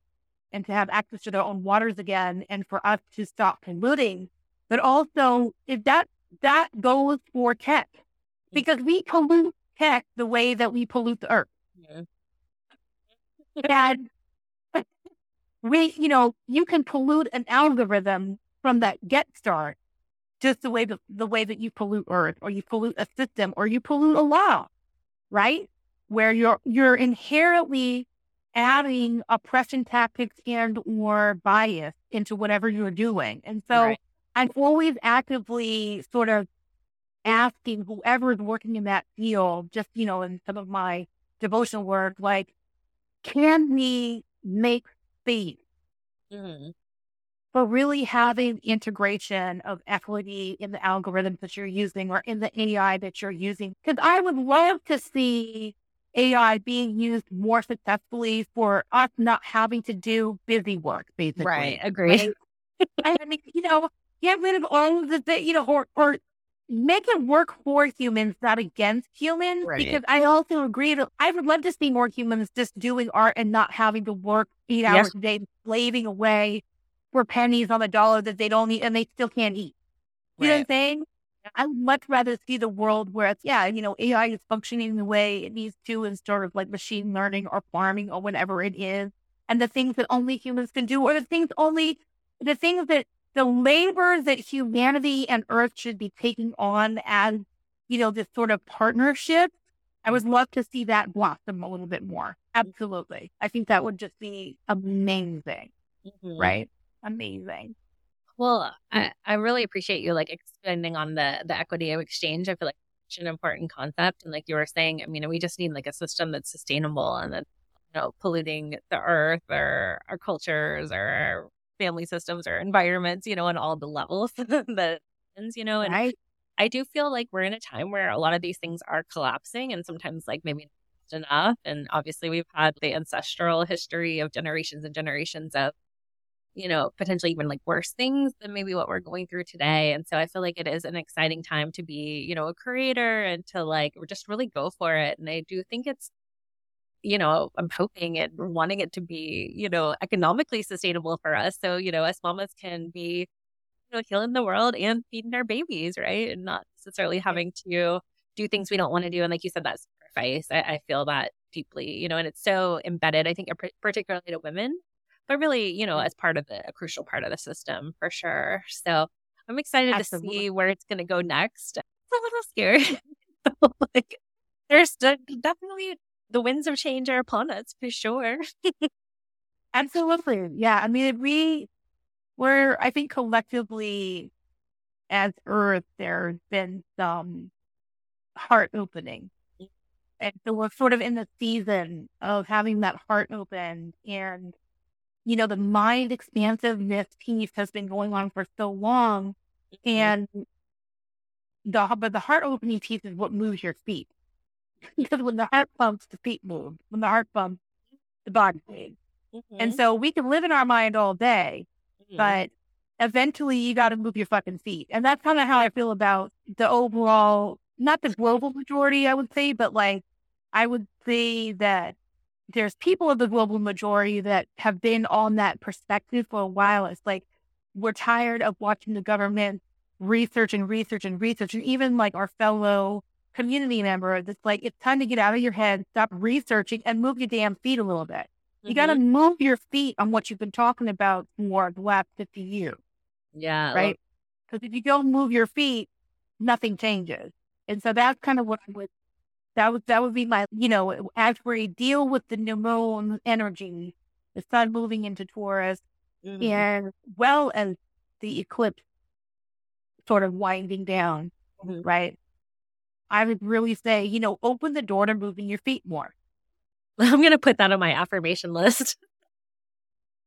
and to have access to their own waters again and for us to stop polluting. But also if that that goes for tech because we pollute tech the way that we pollute the earth. Yeah. and *laughs* we, you know, you can pollute an algorithm from that get start just the way that the way that you pollute earth or you pollute a system or you pollute a law, right? Where you're you're inherently adding oppression tactics and or bias into whatever you're doing. And so right. I'm always actively sort of asking whoever is working in that field, just, you know, in some of my devotional work, like, can we make space mm-hmm. for really having integration of equity in the algorithms that you're using or in the AI that you're using? Because I would love to see AI being used more successfully for us not having to do busy work, basically. Right. Agree. Right? *laughs* I mean, you know, get rid of all of the, you know, or, or make it work for humans, not against humans. Right. Because I also agree that I would love to see more humans just doing art and not having to work eight yes. hours a day, slaving away for pennies on the dollar that they don't eat and they still can't eat. You right. know what I'm saying? I would much rather see the world where it's, yeah, you know, AI is functioning the way it needs to in sort of like machine learning or farming or whatever it is. And the things that only humans can do, or the things only, the things that the labor that humanity and Earth should be taking on as, you know, this sort of partnership, I would love to see that blossom a little bit more. Absolutely. I think that would just be amazing. Mm-hmm. Right? Amazing. Well, I, I really appreciate you like expanding on the the equity of exchange. I feel like such an important concept. And like you were saying, I mean, we just need like a system that's sustainable and that you know polluting the earth or our cultures or family systems or environments, you know, on all the levels *laughs* that, you know, and right. I do feel like we're in a time where a lot of these things are collapsing and sometimes like maybe not enough. And obviously we've had the ancestral history of generations and generations of, you know, potentially even like worse things than maybe what we're going through today. And so I feel like it is an exciting time to be, you know, a creator and to like just really go for it. And I do think it's you know, I'm hoping and wanting it to be, you know, economically sustainable for us. So, you know, us mamas can be, you know, healing the world and feeding our babies, right? And not necessarily having to do things we don't want to do. And like you said, that sacrifice, I, I feel that deeply, you know, and it's so embedded, I think, particularly to women, but really, you know, as part of the, a crucial part of the system for sure. So I'm excited Absolutely. to see where it's going to go next. It's a little scary. *laughs* like, there's definitely the winds of change are upon us for sure. *laughs* Absolutely. Yeah. I mean, we we're, I think collectively as Earth, there's been some heart opening. And so we're sort of in the season of having that heart open and, you know, the mind expansiveness piece has been going on for so long. Mm-hmm. And the, but the heart opening piece is what moves your feet *laughs* because when the heart pumps, the feet move. When the heart pumps, the body moves. Mm-hmm. And so we can live in our mind all day, mm-hmm. but eventually you got to move your fucking feet. And that's kind of how I feel about the overall, not the global majority, I would say, but like I would say that there's people of the global majority that have been on that perspective for a while. It's like we're tired of watching the government research and research and research, and even like our fellow community member that's like it's time to get out of your head, stop researching, and move your damn feet a little bit. You got to move your feet on what you've been talking about for the last 50 years, Yeah. right? Because if you don't move your feet, nothing changes. And so that's kind of what I would, that would, that would be my, you know, as we deal with the new moon energy, the sun moving into Taurus, Mhm. and well as the eclipse sort of winding down, Mhm. right? I would really say, you know, open the door to moving your feet more. *laughs* I'm gonna put that on my affirmation list.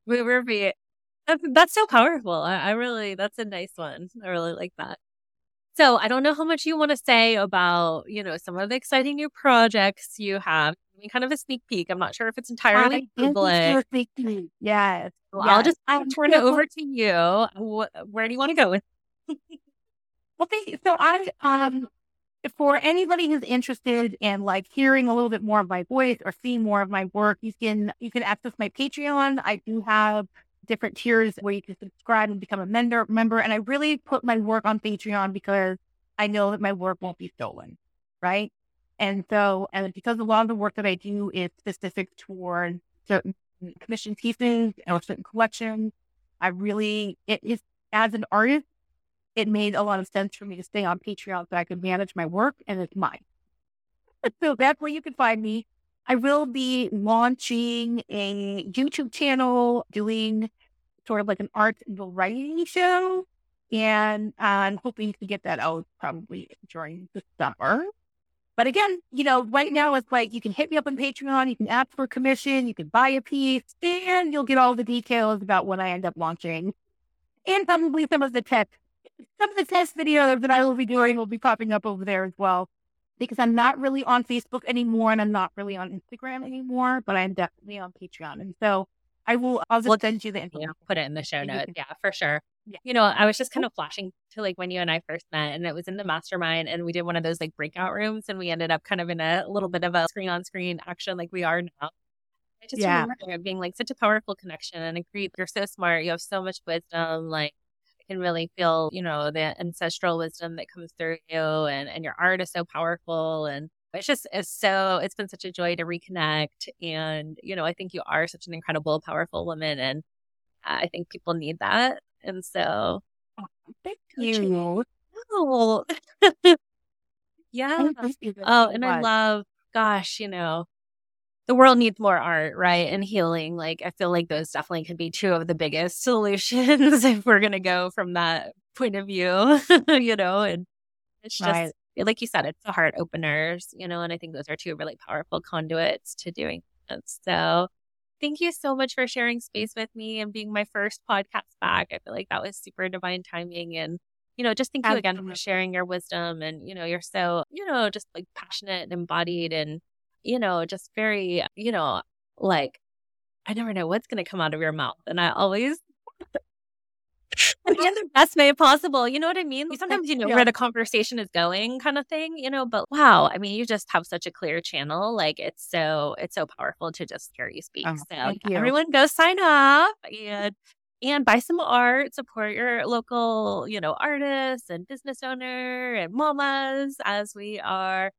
Move your feet. That's, that's so powerful. I, I really, that's a nice one. I really like that. So I don't know how much you want to say about, you know, some of the exciting new projects you have. I mean, kind of a sneak peek. I'm not sure if it's entirely I public. sneak peek. Yes. Well, I'll just I'll turn it over to you. Where do you want to go with? Well, thank you. So I, um, for anybody who's interested in like hearing a little bit more of my voice or seeing more of my work, you can you can access my Patreon. I do have different tiers where you can subscribe and become a member member. And I really put my work on Patreon because I know that my work won't be stolen, right? And so, and because a lot of the work that I do is specific toward certain commission pieces or certain collections, I really it is as an artist it made a lot of sense for me to stay on Patreon so I could manage my work and it's mine. *laughs* so that's where you can find me. I will be launching a YouTube channel doing sort of like an art and variety show. And I'm hoping to get that out probably during the summer. But again, you know, right now it's like you can hit me up on Patreon, you can ask for a commission, you can buy a piece, and you'll get all the details about when I end up launching. And probably some of the tech some of the test videos that I will be doing will be popping up over there as well. Because I'm not really on Facebook anymore and I'm not really on Instagram anymore, but I'm definitely on Patreon. And so I will I'll just Well, send you the info. Yeah, put it in the show notes. Yeah, for sure. Yeah. You know, I was just kind of flashing to like when you and I first met, and it was in the mastermind, and we did one of those like breakout rooms, and we ended up kind of in a little bit of a screen on screen action like we are now. I just Yeah. remember it being like such a powerful connection and agree. You're so smart. You have so much wisdom. Like can really feel, you know, the ancestral wisdom that comes through you, and and your art is so powerful and. It's just it's so it's been such a joy to reconnect and you know I think you are such an incredible powerful woman and I think people need that. And so, oh, Thank you. oh, *laughs* yeah. I appreciate it Oh, and I love, gosh, you know, the world needs more art, right? And healing. Like, I feel like those definitely could be two of the biggest *laughs* solutions if we're going to go from that point of view, *laughs* you know, and it's just, Right. like you said, it's the heart openers, you know, and I think those are two really powerful conduits to doing that. So, thank you so much for sharing space with me and being my first podcast back. I feel like that was super divine timing. And, you know, just thank you again for sharing your wisdom. And, you know, you're so, you know, just like passionate and embodied and, you know, just very, you know, like, I never know what's going to come out of your mouth. And I always, *laughs* in the best way possible. You know what I mean? Sometimes you know Yeah. where the conversation is going, kind of thing. You know, but wow, I mean, you just have such a clear channel. Like it's so it's so powerful to just hear you speak. Oh, so you. everyone, go sign up and and buy some art. Support your local, you know, artists and business owner and mamas as we are.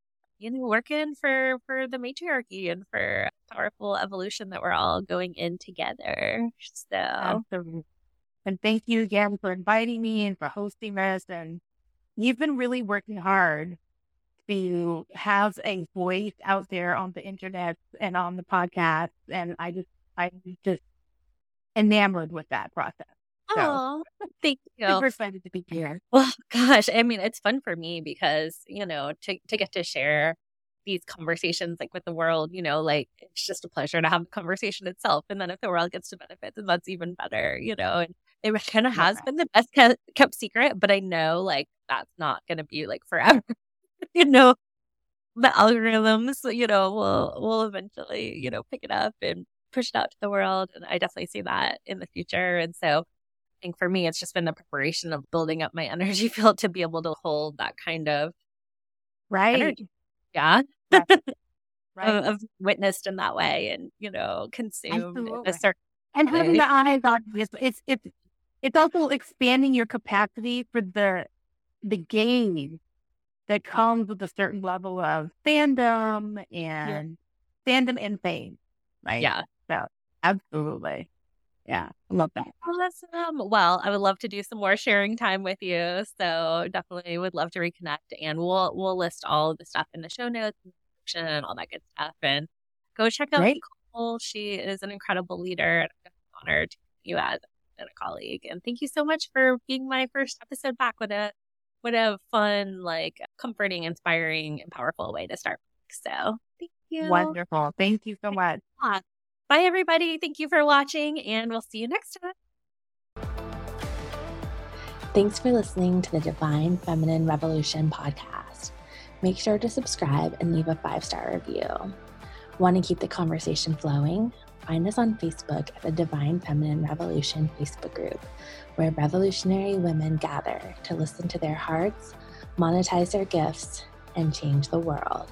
You know, working for for the matriarchy and for powerful evolution that we're all going in together. So. And thank you again for inviting me and for hosting this. And you've been really working hard to have a voice out there on the internet and on the podcast. And I just, I'm just enamored with that process. So- Oh, thank you. Super excited to be here. Well, *laughs* gosh, I mean, it's fun for me because, you know, to, to get to share these conversations like with the world, you know, like it's just a pleasure to have the conversation itself. And then if the world gets to benefit, then that's even better, you know. And it *laughs* kind of has Yeah. been the best kept, secret, but I know like that's not going to be like forever. *laughs* you know, the algorithms, you know, will will eventually, you know, pick it up and push it out to the world. And I definitely see that in the future. And so think for me, it's just been the preparation of building up my *laughs* energy field to be able to hold that kind of Right. energy. Yeah. right. *laughs* of, of, witnessed in that way and you know consumed certain and having the eyes on it's it's it's also expanding your capacity for the the gain that comes with a certain level of fandom and yeah. fandom and fame right yeah so absolutely yeah, I love that. Awesome. Well, I would love to do some more sharing time with you. So definitely would love to reconnect and we'll we'll list all of the stuff in the show notes and all that good stuff. And go check out Great. Nicole. She is an incredible leader and I'm honored to have you as and a colleague. And thank you so much for being my first episode back. What a what a fun, like comforting, inspiring, and powerful way to start. So thank you. Wonderful. Thank you so much. Bye, everybody. Thank you for watching, and we'll see you next time. Thanks for listening to the Divine Feminine Revolution podcast. Make sure to subscribe and leave a five star review. Want to keep the conversation flowing? Find us on Facebook at the Divine Feminine Revolution Facebook group, where revolutionary women gather to listen to their hearts, monetize their gifts, and change the world.